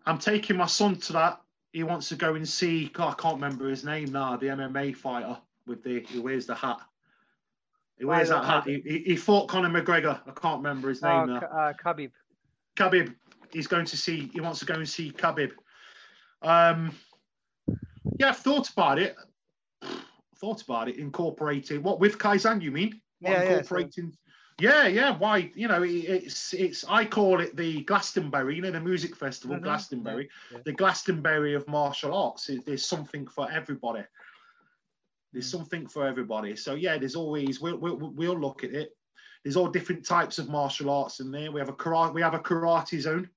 I'm taking my son to that. He wants to go and see. God, I can't remember his name now. The MMA fighter with the he wears the hat. He wears that hat. He, he, he fought Conor McGregor. I can't remember his name Uh, now. Uh, Khabib. Khabib. He's going to see. He wants to go and see Khabib. Um, yeah, I've thought about it. Thought about it. Incorporating what with Kaizen? You mean? Yeah, yeah, so- incorporating. Yeah, yeah. Why? You know, it's it's. I call it the Glastonbury. You know, the music festival, Mhm, Glastonbury. yeah. The Glastonbury of martial arts. There's something for everybody. There's Mm. something for everybody. So yeah, there's always we'll, we'll we'll look at it. There's all different types of martial arts in there. We have a karate. We have a karate zone.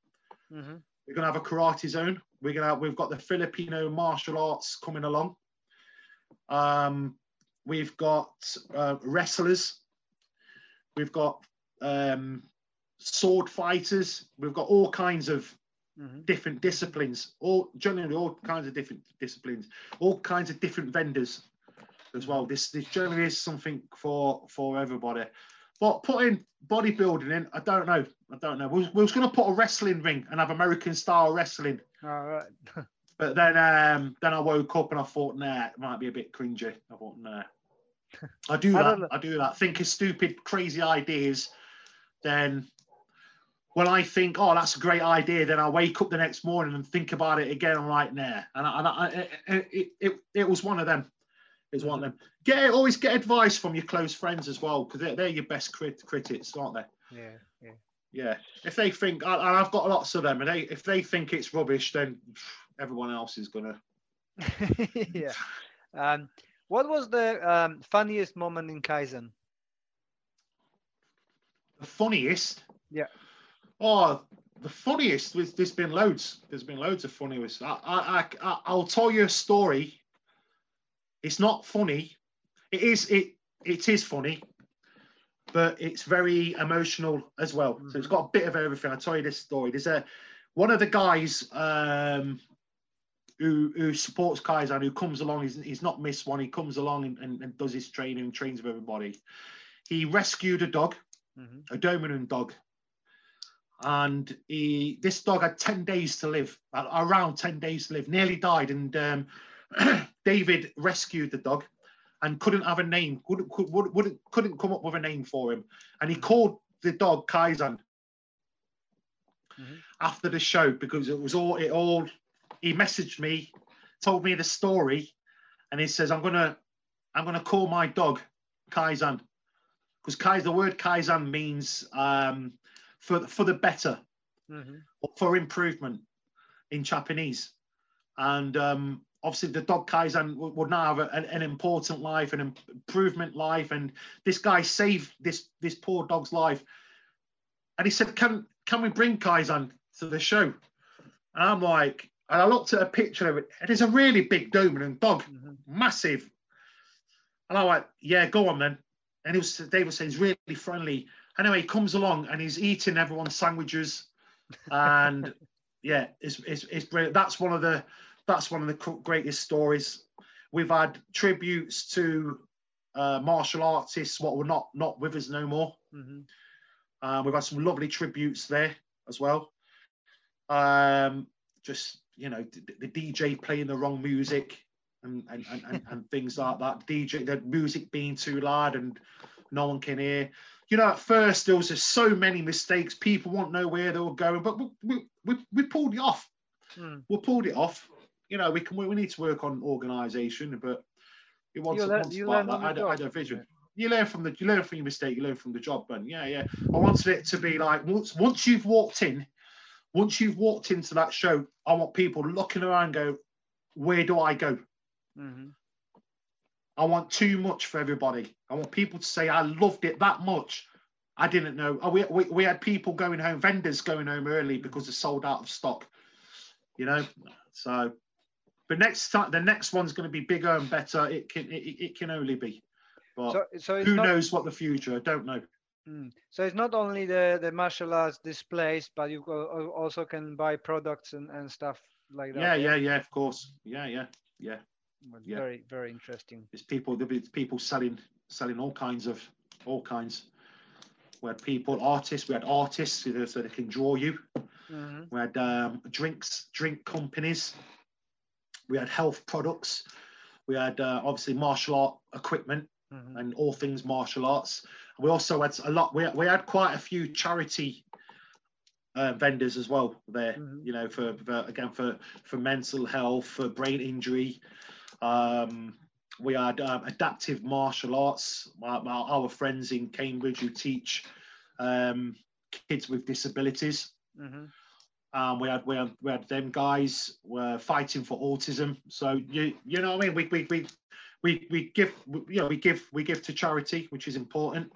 hmm We're gonna have a karate zone. We're gonna we've got the Filipino martial arts coming along. Um, we've got uh, wrestlers. We've got um, sword fighters. We've got all kinds of hmm different disciplines. All generally all kinds of different disciplines. All kinds of different vendors as well. This this generally is something for for everybody. But putting bodybuilding in, I don't know. I don't know. We was, we was going to put a wrestling ring and have American style wrestling, All right. but then um, then I woke up and I thought, nah, it might be a bit cringy. I thought, nah. I do I that. don't. I do that. Think of stupid, crazy ideas. Then when I think, oh, that's a great idea, then I wake up the next morning and think about it again. I'm like, nah. And, I, and I, it, it, it, it was one of them. It was one of them. Get always get advice from your close friends as well, because they're, they're your best crit- critics, aren't they? Yeah. Yeah. Yeah. If they think, and I've got lots of them, and they if they think it's rubbish, then everyone else is gonna. yeah. Um, what was the um, funniest moment in Kaizen? The funniest. Yeah. Oh, the funniest. was- There's been loads. There's been loads of funniest. I, I, I, I'll tell you a story. It's not funny. It is. It. It is funny, but it's very emotional as well. So it's got a bit of everything. I'll tell you this story. There's a one of the guys um, who who supports Kaizen, who comes along. He's, he's not missed one. He comes along and, and, and does his training trains with everybody. He rescued a dog Mhm. a Doberman dog. And he, this dog had 10 days to live, around 10 days to live, nearly died. And um, David rescued the dog and couldn't have a name, couldn't, could, wouldn't, wouldn't- couldn't come up with a name for him. And he called the dog Kaizen Mhm. after the show because it was all, it all, he messaged me, told me the story, and he says, I'm going to, I'm to call my dog Kaizen, because Kaizen, the word Kaizen means um, for for the better, Mhm. or for improvement in Japanese, and um, obviously the dog Kaizen would, now have an, an important life, an improvement life, and this guy saved this this poor dog's life, and he said, "Can can we bring Kaizen to the show?" And I'm like, and I looked at a picture of it, and it's a really big Doberman dog, Mhm. massive. And I went, yeah, go on then. And he was David said he's really friendly. Anyway, he comes along and he's eating everyone's sandwiches. And yeah, it's, it's, it's brilliant. That's one of the that's one of the greatest stories. We've had tributes to uh, martial artists what were not not with us no more. Mhm. Um, we've had some lovely tributes there as well. Um, just you know, the, DJ playing the wrong music and and, and, and, things like that. DJ, the music being too loud and no one can hear. You know, at first there was just so many mistakes. People won't know where they were going, but we we, we, we pulled it off. Mm. We pulled it off. You know, we can we, need to work on organisation, but it wants, learn- once you about learn that. I, had a- I had a vision you learn from the you learn from your mistake, you learn from the job, and yeah, yeah. I wanted it to be like once once you've walked in, once you've walked into that show, I want people looking around go, where do I go? Mhm. I want too much for everybody. I want people to say I loved it that much. I didn't know. Oh, we, we, we had people going home, vendors going home early because they sold out of stock. You know, so. But next time, the next one's going to be bigger and better. It can it, it can only be. But So so who not knows what the future? I don't know. Mm. So it's not only the the martial arts displays, but you also can buy products and, and stuff like that. Yeah, yeah, yeah. Of course. Yeah, yeah, yeah. Well, yeah. Very very interesting. It's people. There'll be people selling selling all kinds of all kinds. We had people, artists. We had artists so they, so they can draw you. hmm We had um, drinks, drink companies. We had health products. We had uh, obviously martial art equipment hmm and all things martial arts. We also had a lot. We, we had quite a few charity uh, vendors as well there. Mhm. You know, for, for again for for mental health, for brain injury. Um, we had um, adaptive martial arts. My, our friends in Cambridge who teach um, kids with disabilities. hmm Um, we had we had we had them guys were fighting for autism. So you you know what I mean? We we we we, we give you know we give we give to charity, which is important.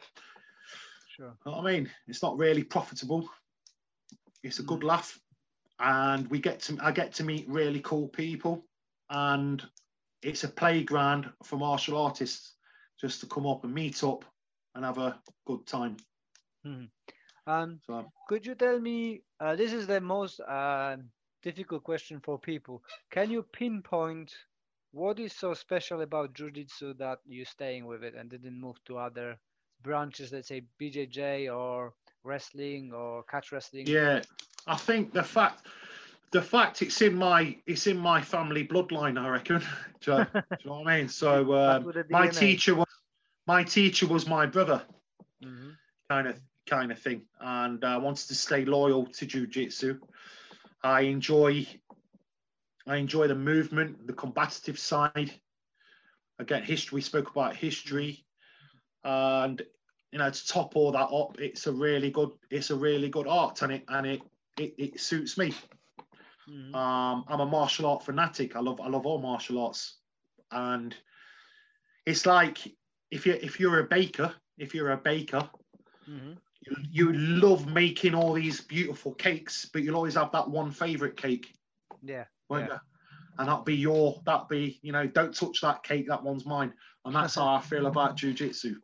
Sure. You know what I mean? It's not really profitable. It's a good laugh, and we get to I get to meet really cool people, and it's a playground for martial artists just to come up and meet up and have a good time. Um, So could you tell me? Uh, this is the most uh, difficult question for people. Can you pinpoint what is so special about Jiu-Jitsu that you're staying with it and didn't move to other branches, let's say BJJ or wrestling or catch wrestling? Yeah, I think the fact the fact it's in my it's in my family bloodline. I reckon. do, you, do you know what I mean? So um, my teacher was my teacher was my brother, hmm kind of kind of thing, and I wanted to stay loyal to jujitsu. I enjoy I enjoy the movement, the combative side. Again, history. We spoke about history, and you know to top all that up, it's a really good it's a really good art, and it and it it, it suits me. hmm Um, I'm a martial art fanatic. I love I love all martial arts, and it's like if you if you're a baker, if you're a baker, hmm you, you love making all these beautiful cakes, but you'll always have that one favorite cake, Yeah. Won't Yeah. you? And that'll be your that'll be you know don't touch that cake, that one's mine, and that's how I feel about jujitsu.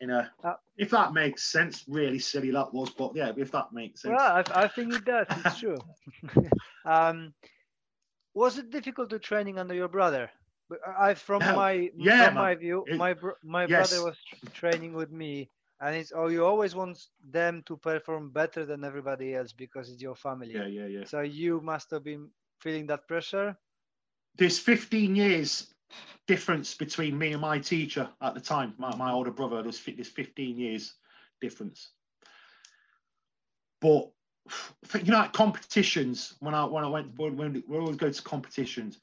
You know, Uh, if that makes sense. Really silly that was, but yeah, if that makes sense. Well, I, I think it does. It's true. um, was it difficult to training under your brother? I, I- from No. my Yeah, from my view, It- my br- my yes. brother was training with me, and it's oh, you always want them to perform better than everybody else because it's your family. yeah, yeah, yeah. So you must have been feeling that pressure. there's 15 years difference between me and my teacher at the time my, my older brother there's, there's 15 years difference but you know at competitions when i when i went when, when we always go to competitions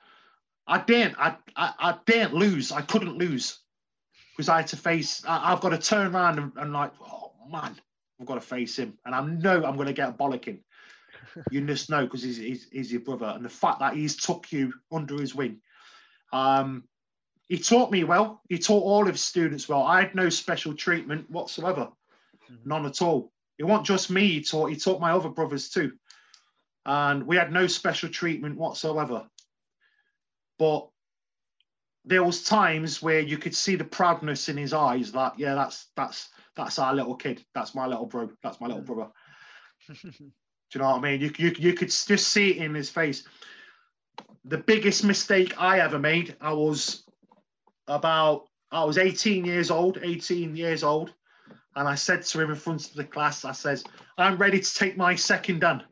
i didn't I, I i didn't lose i couldn't lose because I had to face. I, have got to turn around and, and like, oh man, I've got to face him, and I know I'm going to get a bollocking. You just know because he's, he's, he's your brother, and the fact that he's took you under his wing. Um, he taught me well. He taught all of his students well. I had no special treatment whatsoever, mm-hmm. none at all. It wasn't just me. He taught. He taught my other brothers too, and we had no special treatment whatsoever. But there was times where you could see the proudness in his eyes. That yeah, that's that's that's our little kid. That's my little bro. That's my little brother. Do you know what I mean? You, you, you could just see it in his face. The biggest mistake I ever made, I was about, I was 18 years old, 18 years old. And I said to him in front of the class, I says, I'm ready to take my second dan.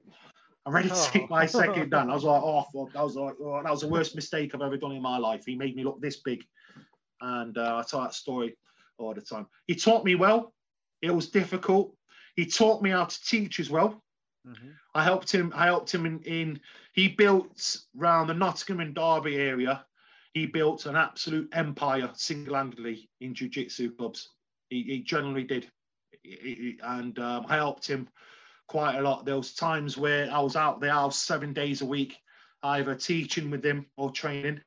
I'm ready to oh. take my second dan. I was like, oh, fuck. I was like, oh, that was the worst mistake I've ever done in my life. He made me look this big. And uh, I tell that story all the time. He taught me well. It was difficult. He taught me how to teach as well. Mm-hmm. I helped him. I helped him in, in. He built around the Nottingham and Derby area. He built an absolute empire single-handedly in jiu-jitsu clubs. He, he generally did, he, and um, I helped him quite a lot. There was times where I was out the house seven days a week, either teaching with him or training.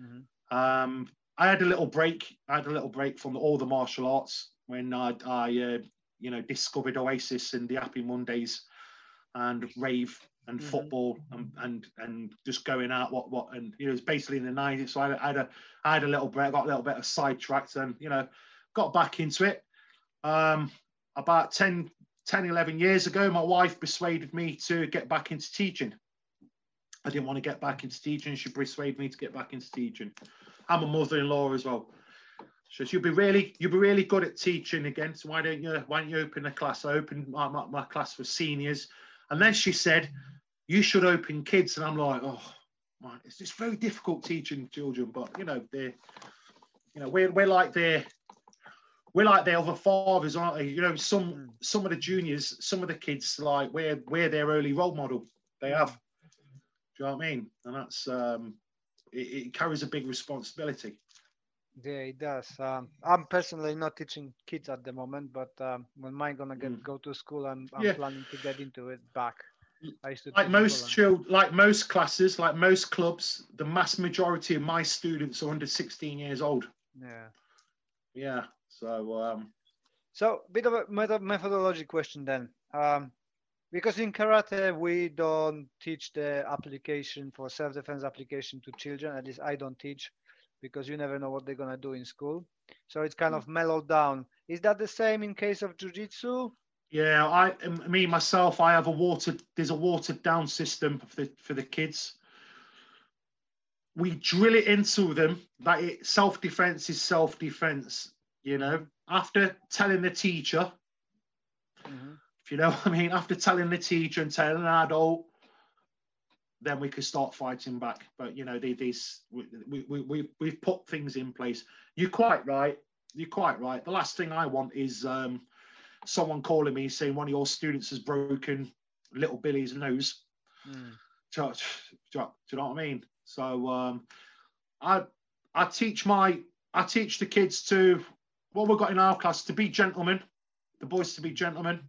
Mm-hmm. Um, I had a little break. I had a little break from all the martial arts when I, I uh, you know, discovered Oasis and the Happy Mondays and rave and mm-hmm. football and, and and just going out what what and you know it's basically in the 90s so I, I, had a I had a little break got a little bit of sidetracked and you know got back into it. Um about 10 10 11 years ago my wife persuaded me to get back into teaching. I didn't want to get back into teaching. She persuaded me to get back into teaching. I'm a mother-in-law as well. So you'll be really you'll be really good at teaching again. So why don't you why don't you open a class? I opened my, my, my class for seniors, and then she said, "You should open kids." And I'm like, "Oh, man, it's just very difficult teaching children." But you know, they're you know we're we're like their we're like their other fathers, aren't they? You know, some hmm. some of the juniors, some of the kids, like we're we're their early role model. They have. Do you know what I mean? And that's um, it, it carries a big responsibility. Yeah, it does. Um, I'm personally not teaching kids at the moment, but um, when mine gonna get mm. go to school, I'm, I'm yeah. planning to get into it back. I used to like most children, like most classes, like most clubs, the mass majority of my students are under 16 years old. Yeah. Yeah. So. Um, so, bit of a methodology question then. Um, because in karate we don't teach the application for self-defense application to children. At least I don't teach because you never know what they're gonna do in school. So it's kind of mellowed down. Is that the same in case of jujitsu? Yeah, I me myself, I have a watered. There's a watered down system for the for the kids. We drill it into them that it, self defense is self defense. You know, after telling the teacher, mm-hmm. if you know what I mean, after telling the teacher and telling an adult, then we could start fighting back. But you know, these we, we, we, we've put things in place. You're quite right. You're quite right. The last thing I want is um, someone calling me saying one of your students has broken little Billy's nose. Mm. Do, do, do, you know what I mean? So um, I I teach my I teach the kids to what we've got in our class to be gentlemen, the boys to be gentlemen,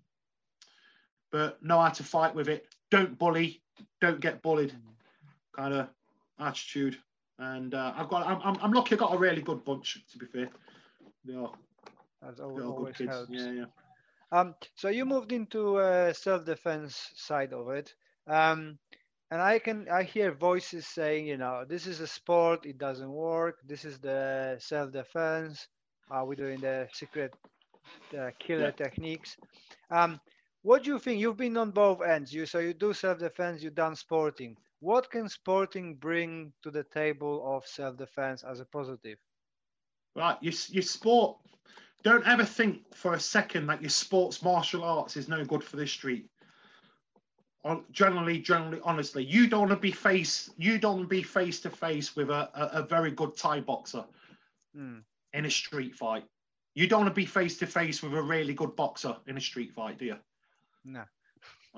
but know how to fight with it. Don't bully, don't get bullied kind of attitude. And uh, I've got, I'm, I'm lucky. I've got a really good bunch. To be fair, they are. That's always helps. Yeah, yeah. Um, so you moved into uh, self-defense side of it, um, and I can I hear voices saying, you know, this is a sport, it doesn't work. This is the self-defense. Are we doing the secret uh, killer yeah. techniques? Um, what do you think? You've been on both ends. You so you do self-defense, you've done sporting. What can sporting bring to the table of self-defense as a positive? Right, you your sport. Don't ever think for a second that your sports martial arts is no good for the street. Generally, generally, honestly, you don't want to be face. You don't want to be face to face with a, a, a, very good Thai boxer mm. in a street fight. You don't want to be face to face with a really good boxer in a street fight, do you? No.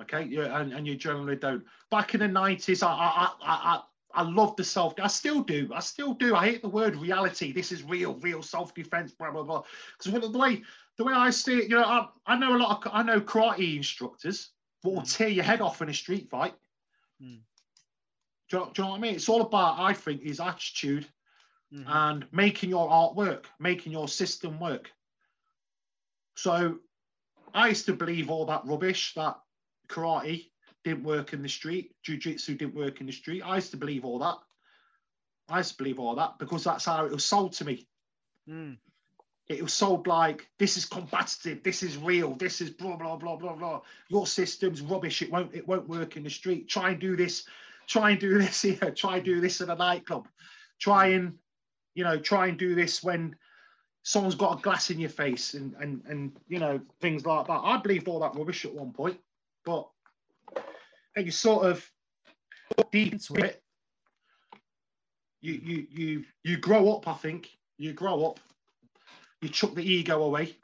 Okay, yeah, and, and you generally don't. Back in the nineties, I, I I I love the self. I still do. I still do. I hate the word reality. This is real, real self defense. Blah blah blah. Because the way the way I see it, you know, I, I know a lot of I know karate instructors that will tear your head off in a street fight. Mm. Do, you know, do you know what I mean? It's all about, I think, is attitude Mhm. and making your art work, making your system work. So I used to believe all that rubbish that karate didn't work in the street, jiu-jitsu didn't work in the street. I used to believe all that. I used to believe all that because that's how it was sold to me. Mm. It was sold like this is combative, this is real, this is blah blah blah blah blah. Your system's rubbish. It won't it won't work in the street. Try and do this. Try and do this here. Try and do this at a nightclub. Try and you know try and do this when someone's got a glass in your face and and and you know things like that. I believed all that rubbish at one point, but you sort of deep into it. You you you you grow up. I think you grow up. You chuck the ego away,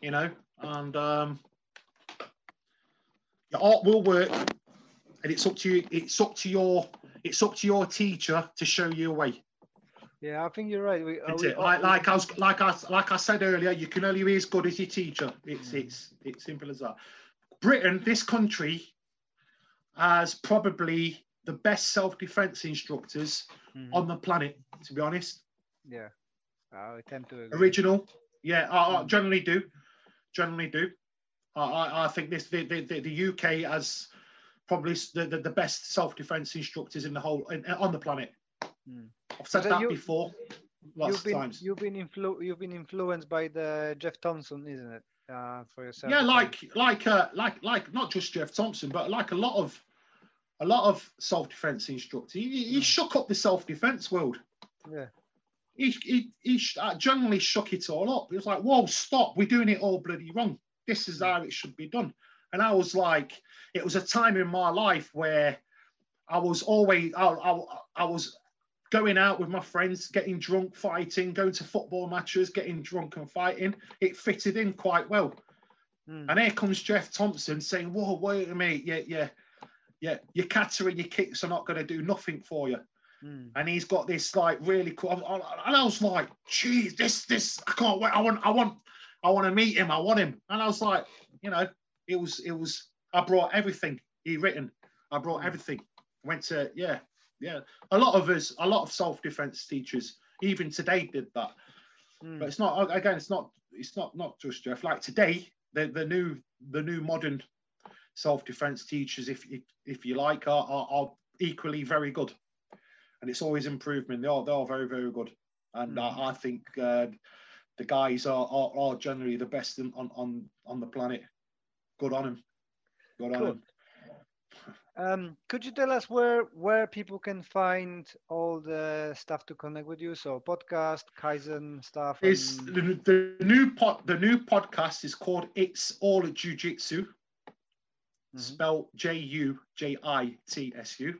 you know, and um, your art will work, and it's up to you. It's up to your. It's up to your teacher to show you a way. Yeah, I think you're right. We, uh, we. Like, like I was, like I, like I said earlier, you can only be as good as your teacher. It's, it's, it's simple as that. Britain, this country, has probably the best self-defense instructors Mhm. on the planet. To be honest, yeah, I tend to agree. original. Yeah, I, I Mm. generally do. Generally do. I, I, I think this the, the, the, the UK has probably the, the, the best self-defense instructors in the whole in, on the planet. Mm. I've said that you- before, lots You've of been times. you've been influ- you've been influenced by the Geoff Thompson, isn't it? Uh, for yourself. yeah like like uh like like not just geoff thompson but like a lot of a lot of self-defense instructors he, he Mm. shook up the self-defense world Yeah. he, he, he uh, generally shook it all up he was like whoa stop we're doing it all bloody wrong this is how it should be done and i was like it was a time in my life where i was always i, I, I was going out with my friends getting drunk fighting going to football matches getting drunk and fighting it fitted in quite well Mm. and here comes Geoff Thompson saying, Whoa, wait a minute, yeah, yeah, yeah, your kata and your kicks are not going to do nothing for you. Mm. And he's got this like really cool. And I was like, geez, this, this, I can't wait. I want, I want, I want to meet him. I want him. And I was like, you know, it was, it was, I brought everything he written. I brought everything. Went to, yeah, yeah. A lot of us, a lot of self-defense teachers, even today did that Mm. but it's not again it's not it's not not just geoff like today the the new the new modern self-defense teachers if if, if you like are, are are equally very good and it's always improvement they are they are very very good and Mhm. I, I think uh, the guys are, are are generally the best in, on on on the planet good on them good on Cool. them Um, could you tell us where where people can find all the stuff to connect with you? So podcast, Kaizen stuff. is and- the, the new pod the new podcast is called it's all jiu-jitsu Mhm. spelled J U J I T S U.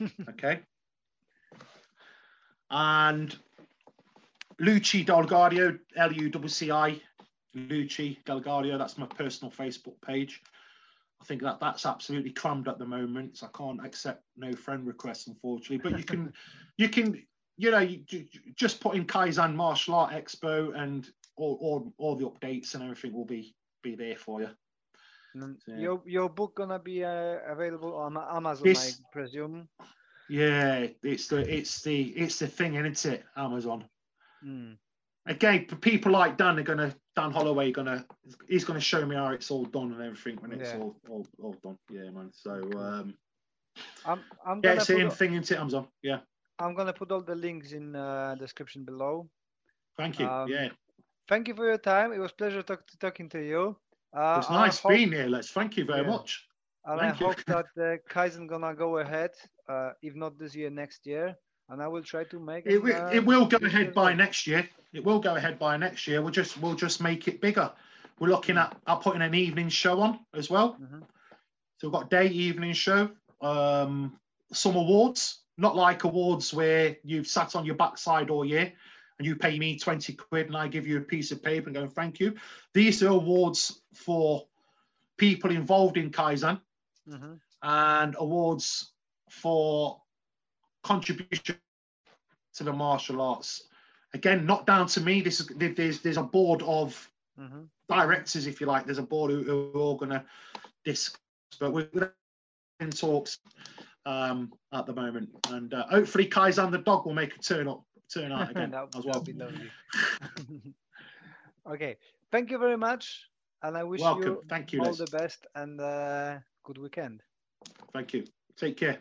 okay. And Lucci Del-Gaudio, L U C C I, Lucci Del-Gaudio, that's my personal Facebook page. I think that that's absolutely crammed at the moment. So I can't accept no friend requests, unfortunately. But you can, you can, you know, you, ju- ju- just put in Kaizen Martial Art Expo, and all, all, all the updates and everything will be be there for you. and Yeah. Your your book gonna be uh, available on Amazon, This- I presume. Yeah, it's the it's the it's the thing, isn't it? Amazon. Mm. Again, for people like Dan, they're gonna Dan Holloway gonna he's gonna show me how it's all done and everything when it's Yeah. all, all all done. Yeah, man. So um I'm I'm yeah, gonna it's the put same all- thing into Amazon. Yeah. I'm gonna put all the links in uh, description below. Thank you. Um, yeah. Thank you for your time. It was pleasure talk, talking to you. Uh, It's nice hope- being here. Let's thank you very Yeah. much. And Thank I you. hope that the Kaizen gonna go ahead, uh, if not this year, next year. And I will try to make It, will it will go ahead by next year. It will go ahead by next year. We'll just we'll just make it bigger. We're looking at at putting an evening show on as well. Mhm. So we've got day, evening show, um, some awards, not like awards where you've sat on your backside all year and you pay me 20 quid and I give you a piece of paper and go, thank you. These are awards for people involved in Kaizen Mhm. and awards for contribution to the martial arts. Again, not down to me. This is there's there's a board of Mm-hmm. directors, if you like. There's a board who, who are all going to discuss, but we're in talks um, at the moment, and uh, hopefully Kaizen the dog will make a turn up, turn out again that as well. okay, thank you very much, and I wish Welcome. you Thank you. all Les. the best and uh, good weekend. Thank you. Take care.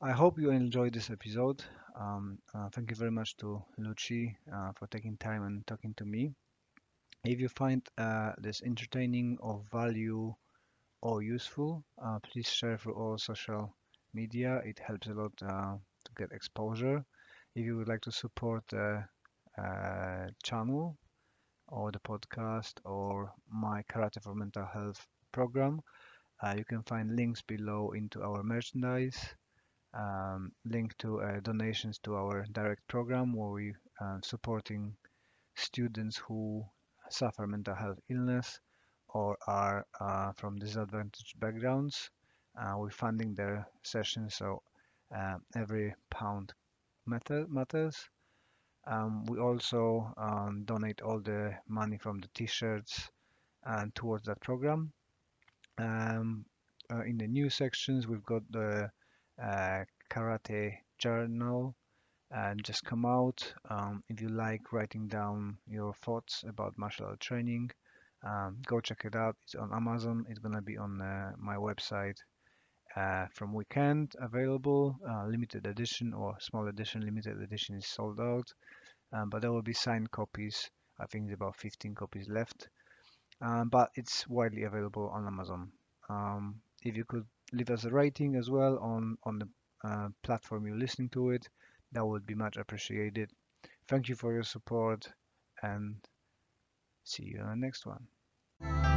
I hope you enjoyed this episode. Um, uh, thank you very much to Lucci uh, for taking time and talking to me. If you find uh, this entertaining or value or useful, uh, please share through all social media. It helps a lot uh, to get exposure. If you would like to support the uh, channel or the podcast or my Karate for Mental Health program, you can find links below into our merchandise um, link to uh, donations to our direct program where we uh, supporting students who suffer mental health illness or are uh, from disadvantaged backgrounds. Uh, we're funding their sessions, so uh, every pound matters. Um, we also um, donate all the money from the t-shirts and towards that program. Um, uh, in the new sections, we've got the uh, karate journal and just come out um, if you like writing down your thoughts about martial art training um, go check it out. It's on amazon. It's gonna be on uh, my website uh, from weekend available. Uh, limited edition or small edition limited edition is sold out um, but there will be signed copies. I think there's about 15 copies left um, but it's widely available on amazon. Um, if you could leave us a rating as well on on the uh, platform you're listening to it. That would be much appreciated. Thank you for your support and see you on the next one